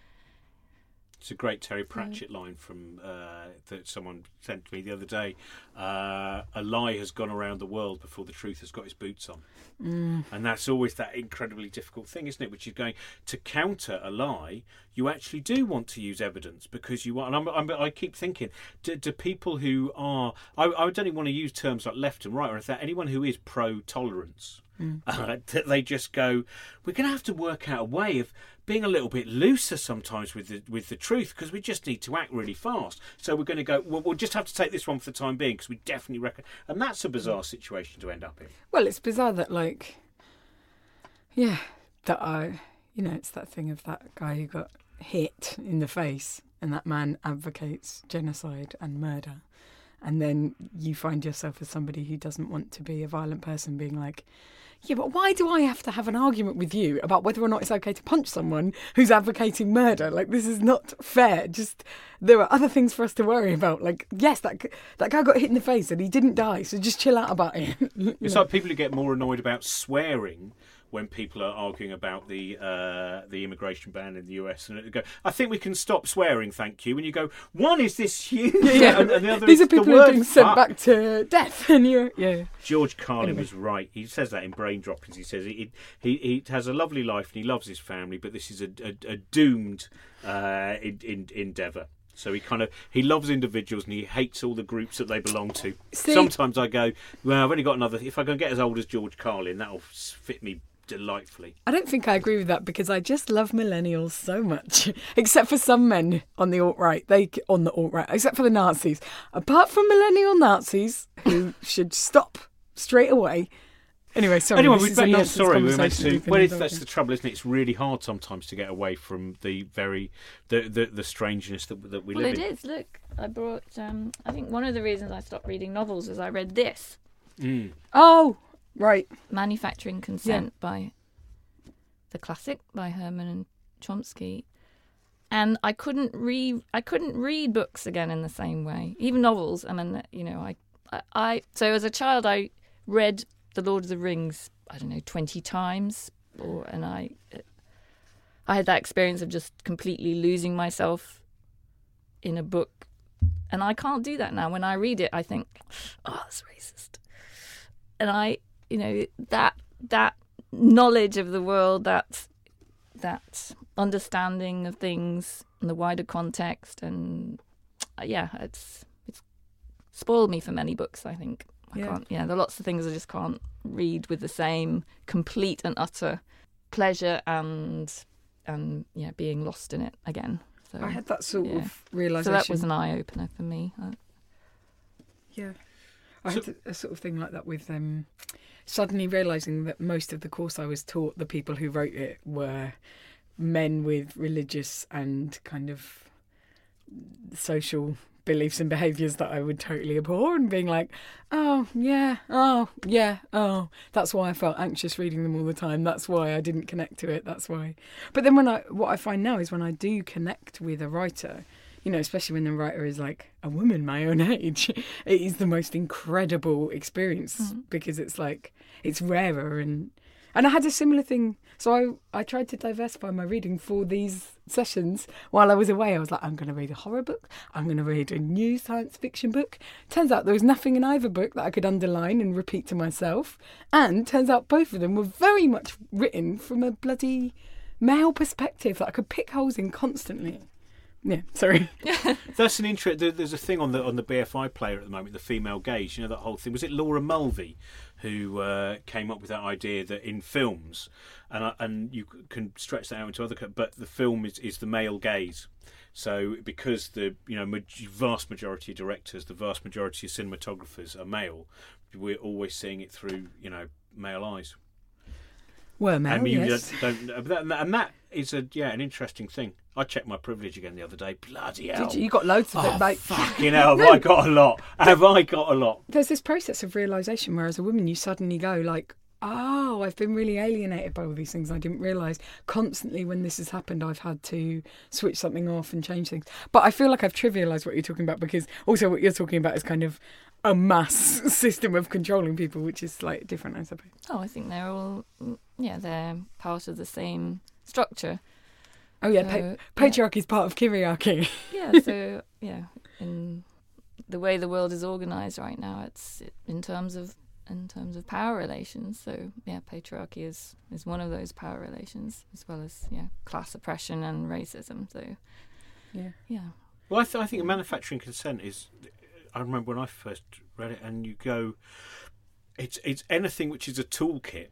It's a great Terry Pratchett line from uh, that someone sent to me the other day. Uh, a lie has gone around the world before the truth has got its boots on, Mm. and that's always that incredibly difficult thing, isn't it? Which is going to counter a lie. You actually do want to use evidence because you want. And I'm, I'm, I keep thinking, do, do people who are I, I don't even want to use terms like left and right or anything. Anyone who is pro tolerance. Uh, that they just go, we're going to have to work out a way of being a little bit looser sometimes with the with the truth because we just need to act really fast. So we're going to go. Well, we'll just have to take this one for the time being because we definitely reckon, and that's a bizarre situation to end up in. Well, it's bizarre that like, yeah, that I, you know, it's that thing of that guy who got hit in the face, and that man advocates genocide and murder, and then you find yourself as somebody who doesn't want to be a violent person, being like. Yeah, but why do I have to have an argument with you about whether or not it's okay to punch someone who's advocating murder? Like this is not fair. Just there are other things for us to worry about. Like yes, that that guy got hit in the face and he didn't die, so just chill out about it. (laughs) It's like people who get more annoyed about swearing when people are arguing about the uh, the immigration ban in the US, and go, "I think we can stop swearing, thank you." And you go, "One is this (laughs) huge, Yeah, and, and the other These is are people who are being sent fuck." back to death, (laughs) and you're yeah. George Carlin Anyway. was right. He says that in Brain Droppings. He says he he, he has a lovely life and he loves his family, but this is a, a, a doomed uh, in, in, endeavour. So he kind of he loves individuals and he hates all the groups that they belong to. See- Sometimes I go, well, I've only got another. If I can get as old as George Carlin, that'll fit me delightfully. I don't think I agree with that because I just love millennials so much. (laughs) Except for some men on the alt right, they on the alt right, except for the Nazis. Apart from millennial Nazis, who (laughs) should stop straight away. Anyway, sorry. anyway, this we is a but sorry, we were meant conversation to. we've Well, it's, involved that's the trouble, isn't it? It's really hard sometimes to get away from the very the the, the strangeness that that we well, live it in. is. Look, I brought. Um, I think one of the reasons I stopped reading novels is I read this. Mm. Oh, right. Manufacturing Consent by the classic by Herman and Chomsky. And I couldn't read I couldn't read books again in the same way. Even novels. I mean, you know, I, I, I so as a child I read The Lord of the Rings, I don't know, 20 times or and I I had that experience of just completely losing myself in a book. And I can't do that now. When I read it, I think, "Oh, that's racist." And I, you know, that that knowledge of the world, that that understanding of things in the wider context, and uh, yeah, it's it's spoiled me for many books. I think I Yeah. can't. Yeah, there are lots of things I just can't read with the same complete and utter pleasure and and yeah, being lost in it again. So I had that sort yeah. of realization. so that was an eye opener for me. Uh, Yeah. I So- had a sort of thing like that with um, suddenly realizing that most of the course I was taught, the people who wrote it were men with religious and kind of social beliefs and behaviors that I would totally abhor, and being like, oh, yeah, oh, yeah, oh. That's why I felt anxious reading them all the time. That's why I didn't connect to it. That's why. But then when I, what I find now is when I do connect with a writer, you know, especially when the writer is like a woman my own (laughs) age, it is the most incredible experience mm-hmm. because it's like it's rarer and and I had a similar thing. So I I tried to diversify my reading for these sessions while I was away. I was like, I'm going to read a horror book. I'm going to read a new science fiction book. Turns out there was nothing in either book that I could underline and repeat to myself. And turns out both of them were very much written from a bloody male perspective that I could pick holes in constantly. Yeah, sorry. (laughs) That's an interest. There's a thing on the on the BFI player at the moment, the female gaze. You know that whole thing. Was it Laura Mulvey who uh, came up with that idea that in films, and I- and you can stretch that out into other, but the film is is the male gaze. So because the you know vast majority of directors, the vast majority of cinematographers are male, we're always seeing it through you know male eyes. Were male, and you yes. don't, don't and that is a yeah an interesting thing. I checked my privilege again the other day. Bloody hell! Did you? You got loads of Oh, it, mate. fucking hell! (laughs) Have I got a lot? Have I got a lot? There's this process of realization where, as a woman, you suddenly go like, "Oh, I've been really alienated by all these things I didn't realize." Constantly, when this has happened, I've had to switch something off and change things. But I feel like I've trivialized what you're talking about because also what you're talking about is kind of a mass (laughs) system of controlling people, which is slightly different, I suppose. Oh, I think they're all, mm, yeah, they're part of the same structure. Oh yeah, So, pa- patriarchy is part of kyriarchy. (laughs) Yeah, so, yeah, in the way the world is organized right now, it's in terms of in terms of power relations. So, yeah, patriarchy is, is one of those power relations, as well as, yeah, class oppression and racism. So, Yeah. yeah. Well, I, th- I think manufacturing consent is. I remember when I first read it, and you go, it's it's anything which is a toolkit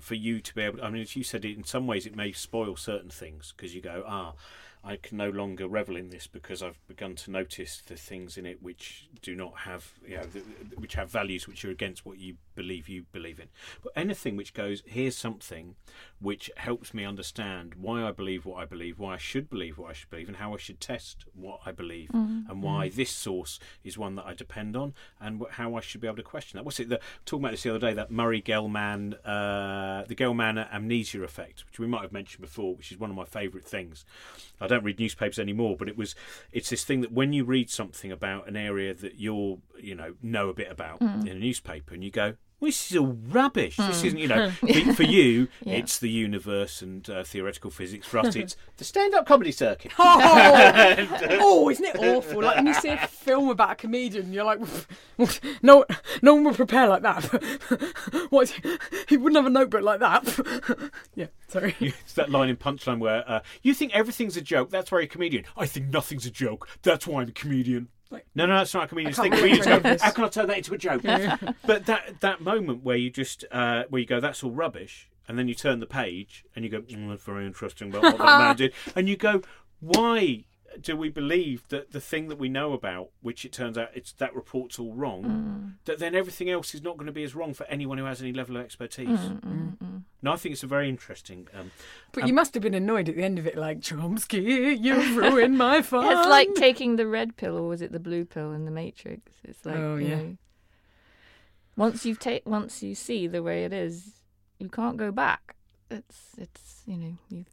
for you to be able. I mean, as you said, in some ways it may spoil certain things because you go, ah, I can no longer revel in this because I've begun to notice the things in it which do not have, you know, which have values which are against what you believe you believe in. But anything which goes, here's something which helps me understand why I believe what I believe, why I should believe what I should believe, and how I should test what I believe, mm-hmm. and why mm-hmm. this source is one that I depend on, and how I should be able to question that. What's it? The, talking about this the other day, that Murray Gell-Mann, uh, the Gell-Mann amnesia effect, which we might have mentioned before, which is one of my favourite things. I don't read newspapers anymore, but it was it's this thing that when you read something about an area that you're you know know a bit about mm. in a newspaper, and you go. Well, this is all rubbish. This isn't, you know, (laughs) for, for you, (laughs) Yeah. it's the universe and uh, theoretical physics. For us, (laughs) it's the stand-up comedy circuit. Oh, oh, isn't it awful? Like when you see a film about a comedian, you're like, no, no one would prepare like that. what? He wouldn't have a notebook like that. yeah, sorry. it's that line in Punchline where uh, you think everything's a joke. That's why you're a comedian. I think nothing's a joke. That's why I'm a comedian. Like- no, no, that's not a comedian. I Think comedians remember go, any of this. How can I turn that into a joke? (laughs) but that that moment where you just uh, where you go, that's all rubbish, and then you turn the page and you go, mm, that's very interesting about what that man (laughs) did, and you go, why? Do we believe that the thing that we know about, which it turns out it's that report's all wrong, that then everything else is not going to be as wrong for anyone who has any level of expertise? No, I think it's a very interesting. Um, But you must have been annoyed at the end of it, like Chomsky, you've ruined my (laughs) fun. It's like taking the red pill, or was it the blue pill in the Matrix? It's like, Oh, you yeah. know, once you take, once you see the way it is, you can't go back. It's, it's, you know, you,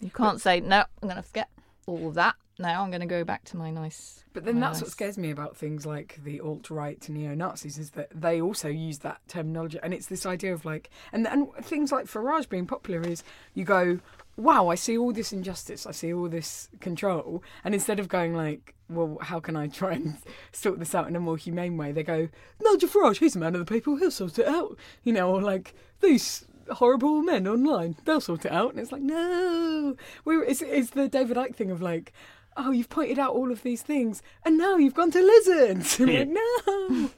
you can't say no. I'm going to forget all of that. Now I'm going to go back to my nice. But then that's what scares me about things like the alt right neo Nazis is that they also use that terminology, and it's this idea of like, and and things like Farage being popular is you go, wow, I see all this injustice, I see all this control, and instead of going like, well, how can I try and (laughs) sort this out in a more humane way, they go, Nigel Farage, he's a man of the people, he'll sort it out, you know, or like these horrible men online, they'll sort it out, and it's like, no, We're, it's it's the David Icke thing of like oh, you've pointed out all of these things, and now you've gone to lizards. And (laughs) I'm like, no,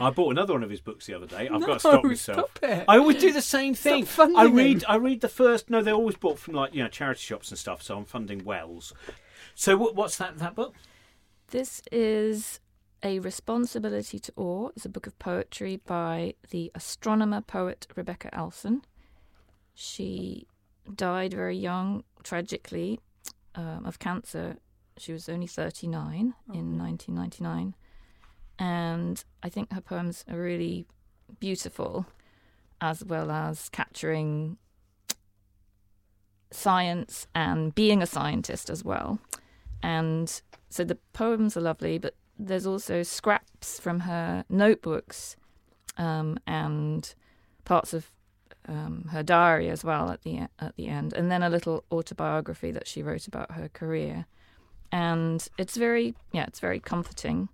I bought another one of his books the other day. I've no, got to stop myself. Stop it. I always do the same thing. funding I read. them. I read the first. No, they're always bought from like you know charity shops and stuff. So I'm funding Wells. So what's that? That book? This is a responsibility to awe. is a book of poetry by the astronomer poet Rebecca Elson. She died very young, tragically, um, of cancer. She was only 39 in 1999. And I think her poems are really beautiful, as well as capturing science and being a scientist as well. And so the poems are lovely, but there's also scraps from her notebooks um, and parts of um, her diary as well at the at the end, and then a little autobiography that she wrote about her career. And it's very yeah, it's very comforting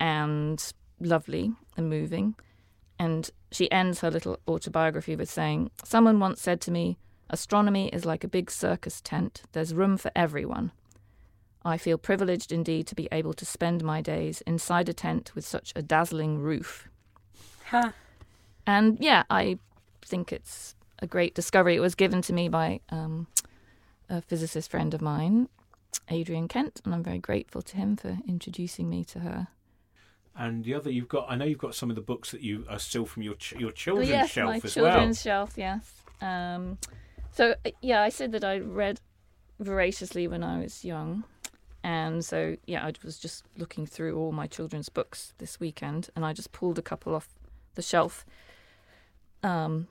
and lovely and moving. And she ends her little autobiography with saying, "Someone once said to me." Astronomy is like a big circus tent. There's room for everyone. I feel privileged indeed to be able to spend my days inside a tent with such a dazzling roof. Ha. And yeah, I think it's a great discovery. It was given to me by um, a physicist friend of mine Adrian Kent, and I'm very grateful to him for introducing me to her. And the other, you've got. I know you've got some of the books that you are still from your ch- your children's Oh, yes, shelf my as children's shelf, yes. Um, so uh, yeah, I said that I read voraciously when I was young, and so yeah, I was just looking through all my children's books this weekend, and I just pulled a couple off the shelf. Um,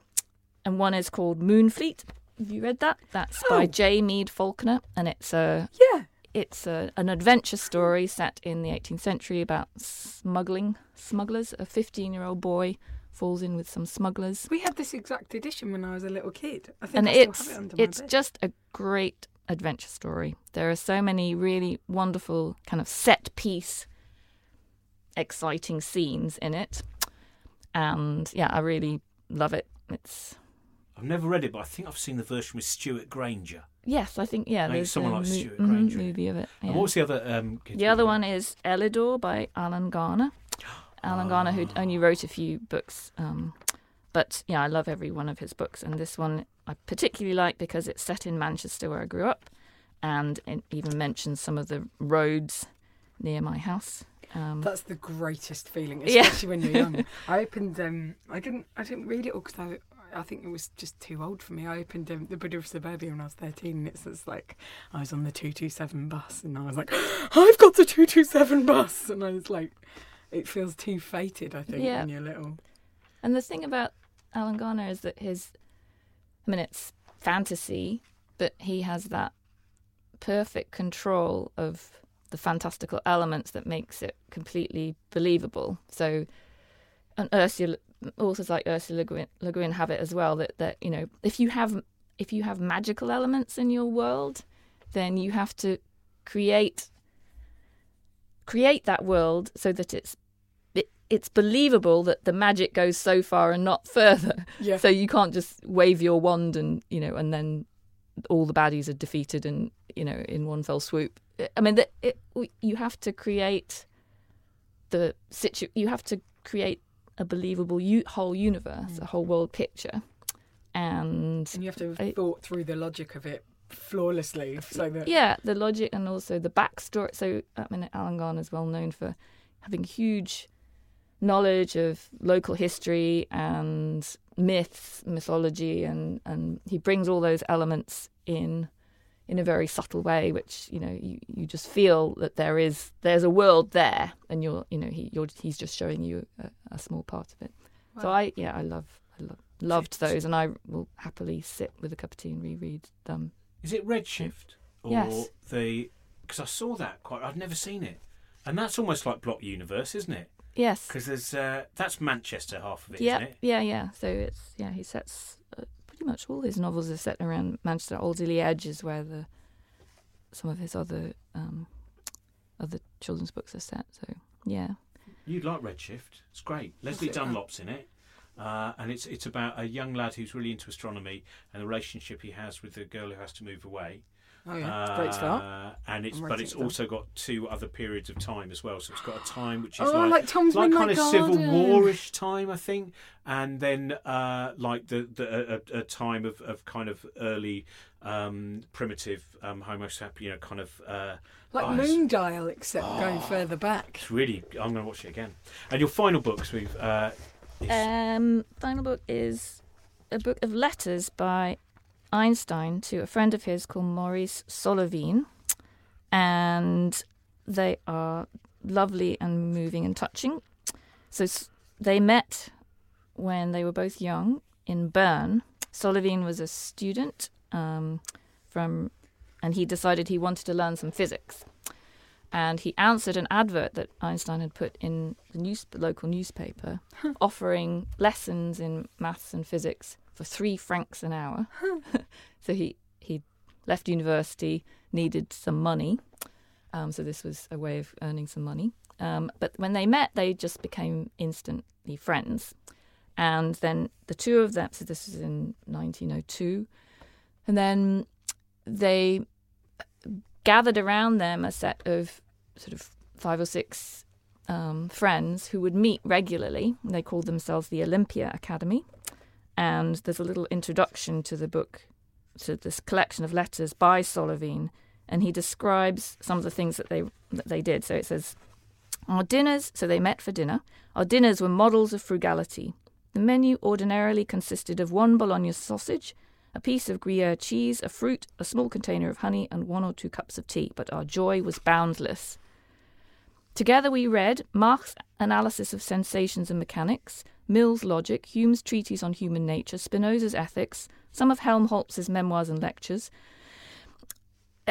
and one is called Moonfleet. Have you read that? That's by Oh. J. Meade Falkner, and it's a Yeah. it's a, an adventure story set in the 18th century about smuggling smugglers. A 15 year old boy falls in with some smugglers, We had this exact edition when I was a little kid. I think and I it's it it's bed. just a great adventure story. There are so many really wonderful kind of set piece, exciting scenes in it, and yeah, I really love it. It's. I've never read it, but I think I've seen the version with Stewart Granger. yes, I think yeah, there's someone a like mo- Stewart mhm, Granger movie of it. Yeah. what was the other? Um, The other one is Elidor by Alan Garner. Alan Garner, who Ah. only wrote a few books, um, but yeah, I love every one of his books. And this one I particularly like because it's set in Manchester, where I grew up, and it even mentions some of the roads near my house. Um, That's the greatest feeling, Yeah. especially when you're young. (laughs) I opened. Um, I didn't. I didn't read it all because I. I think it was just too old for me. I opened um, the Buddha of Suburbia when I was thirteen, and it says like I was on the two two seven bus, and I was like, (gasps) I've got the two two seven bus, and I was like, it feels too fated. I think Yeah. when you're little. And the thing about Alan Garner is that his, I mean, it's fantasy, but he has that perfect control of the fantastical elements that makes it completely believable. So, and Ursula, authors like Ursula Le Guin, have it as well. That that you know, if you have if you have magical elements in your world, then you have to create create that world so that it's it, it's believable that the magic goes so far and not (laughs) further. Yeah. So you can't just wave your wand and you know, and then all the baddies are defeated and you know in one fell swoop. I mean, that it, you have to create the situ. You have to create a believable u- whole universe, mm. a whole world picture, and and you have to have thought through the logic of it flawlessly, uh, so that yeah, the logic and also the backstory. So, I mean, Alan Garner is well known for having huge knowledge of local history and myths, mythology, and, and he brings all those elements in in a very subtle way, which you know you, you just feel that there is there's a world there, and you're you know he you're, he's just showing you a, a small part of it. So I yeah I love I love, loved those, and I will happily sit with a cup of tea and reread them. Is it Redshift or Yes. the? Because I saw that quite. I've never seen it, and that's almost like Block Universe, isn't it? Yes. Because there's uh, that's Manchester half of it, yeah, it? yeah, yeah. So it's yeah, he sets uh, pretty much all his novels are set around Manchester. Alderley Edge is where the some of his other um, other children's books are set. So yeah, You'd like Redshift. It's great. Lesley? Dunlop's in it. Uh, and it's it's about a young lad who's really into astronomy and the relationship he has with the girl who has to move away. Oh yeah, great start. Uh, and it's but it's it also got two other periods of time as well. So it's got a time which is Oh, like, like Tom's like kind Midnight of Civil Garden. Warish time, I think, and then uh, like the, the a, a time of, of kind of early um, primitive um, Homo sapien, you know, kind of. Uh, Like oh, it's- Moondial, except going further back. It's really. I'm going to watch it again. And your final books we've. Uh, is, um, final book is a book of letters by Einstein to a friend of his called Maurice Solovine, and they are lovely and moving and touching. So they met when they were both young in Bern. Solovine was a student um, from, and he decided he wanted to learn some physics. And he answered an advert that Einstein had put in the news, local newspaper, offering lessons in maths and physics for three francs an hour. (laughs) so he he left university, needed some money. Um, so this was a way of earning some money. Um, but when they met, they just became instantly friends. And then the two of them, so this was in 1902, and then they gathered around them a set of sort of five or six um, friends who would meet regularly. They called themselves the Olympia Academy. And there's a little introduction to the book, to this collection of letters by Solovine and he describes some of the things that they that they did. So it says, our dinners. So they met for dinner. Our dinners were models of frugality. The menu ordinarily consisted of one bologna sausage, a piece of Gruyere cheese, a fruit, a small container of honey, and one or two cups of tea. But our joy was boundless. Together we read Mach's Analysis of Sensations and Mechanics, Mill's Logic, Hume's Treatise on Human Nature, Spinoza's Ethics, some of Helmholtz's memoirs and lectures,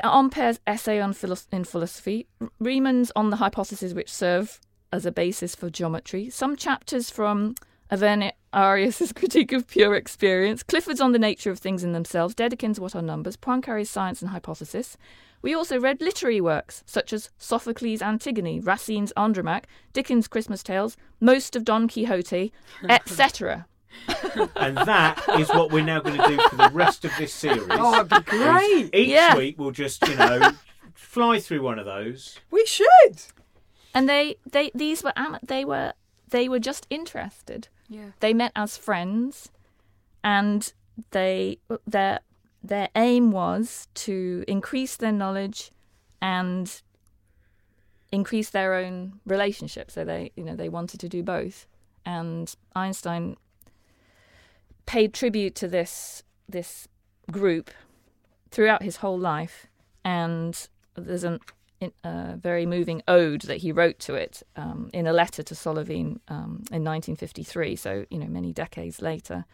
Ampere's essay on in philosophy, Riemann's on the hypotheses which serve as a basis for geometry, some chapters from Arius's (laughs) Critique of Pure Experience, Clifford's on the nature of things in themselves, Dedekind's What Are Numbers, Poincaré's Science and Hypothesis. We also read literary works such as Sophocles' Antigone, Racine's Andromaque, Dickens' Christmas Tales, most of Don Quixote, (laughs) etc. and that is what we're now going to do for the rest of this series. Oh, it'd be great. Each Yeah. week we'll just, you know, fly through one of those. We should. And they, they these were they were they were just interested. Yeah. They met as friends, and they their their aim was to increase their knowledge and increase their own relationship. So they you know they wanted to do both, and Einstein paid tribute to this this group throughout his whole life, and there's a very moving ode that he wrote to it um, in a letter to Solovine um, in 1953. So you know, many decades later.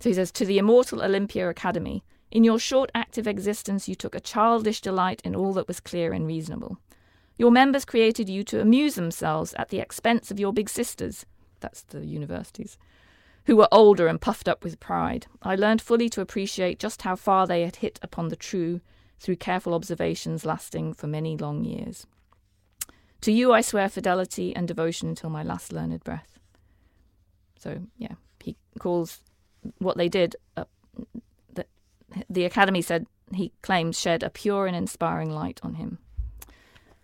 So he says, "To the immortal Olympia Academy, in your short active existence, you took a childish delight in all that was clear and reasonable. Your members created you to amuse themselves at the expense of your big sisters. That's the universities." Who were older and puffed up with pride. I learned fully to appreciate just how far they had hit upon the true through careful observations lasting for many long years. To you I swear fidelity and devotion until my last learned breath. So, yeah, he calls what they did, uh, the, Academy said he claims shed a pure and inspiring light on him.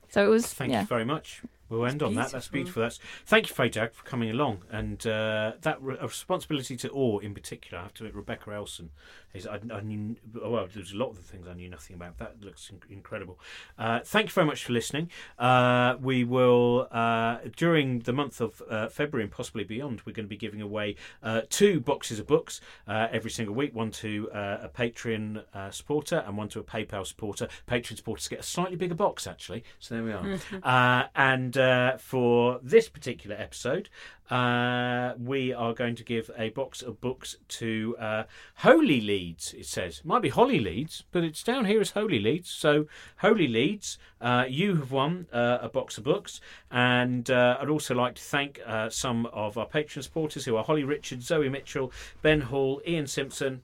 So it was, Thank yeah. you very much. We'll end on that. That's beautiful. That's thank you, Fay Dowker, for coming along, and uh, that re- a responsibility to awe in particular. I have to admit, Rebecca Elson is. I, I knew well. There's a lot of the things I knew nothing about. That looks in- incredible. Uh, thank you very much for listening. Uh, we will uh, during the month of uh, February and possibly beyond. We're going to be giving away uh, two boxes of books uh, every single week. One to uh, a Patreon uh, supporter and one to a PayPal supporter. Patreon supporters get a slightly bigger box actually. So there we are. (laughs) uh, and uh, for this particular episode, uh, we are going to give a box of books to uh, Holy Leeds. It says might be Holly Leeds, but it's down here as Holy Leeds. So Holy Leeds, uh, you have won uh, a box of books, and uh, I'd also like to thank uh, some of our patron supporters who are Holly Richards, Zoe Mitchell, Ben Hall, Ian Simpson.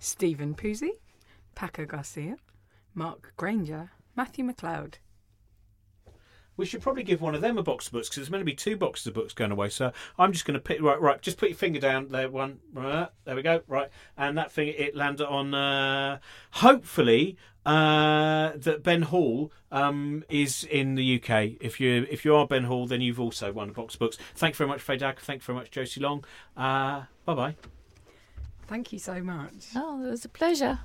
Stephen Pusey, Paco Garcia, Mark Granger, Matthew McLeod. We should probably give one of them a box of books because there's meant to be two boxes of books going away. So I'm just going to pick right, right. Just put your finger down there. One, right, there we go. Right, and that thing it landed on. Uh, hopefully, uh, that Ben Hall um, is in the UK. If you if you are Ben Hall, then you've also won a box of books. Thank you very much, Fay Dowker. Thank you very much, Josie Long. Uh, bye bye. Thank you so much. Oh, it was a pleasure.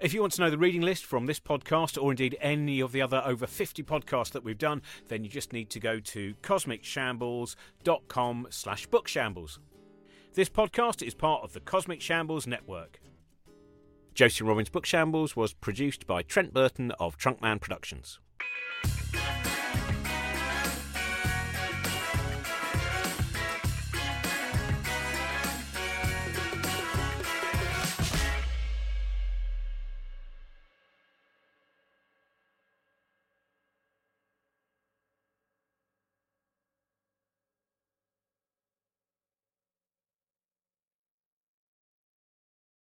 If you want to know the reading list from this podcast, or indeed any of the other over 50 podcasts that we've done, then you just need to go to cosmicshambles.com slash bookshambles. This podcast is part of the Cosmic Shambles Network. Josie Robbins Book Shambles was produced by Trent Burton of Trunkman Productions.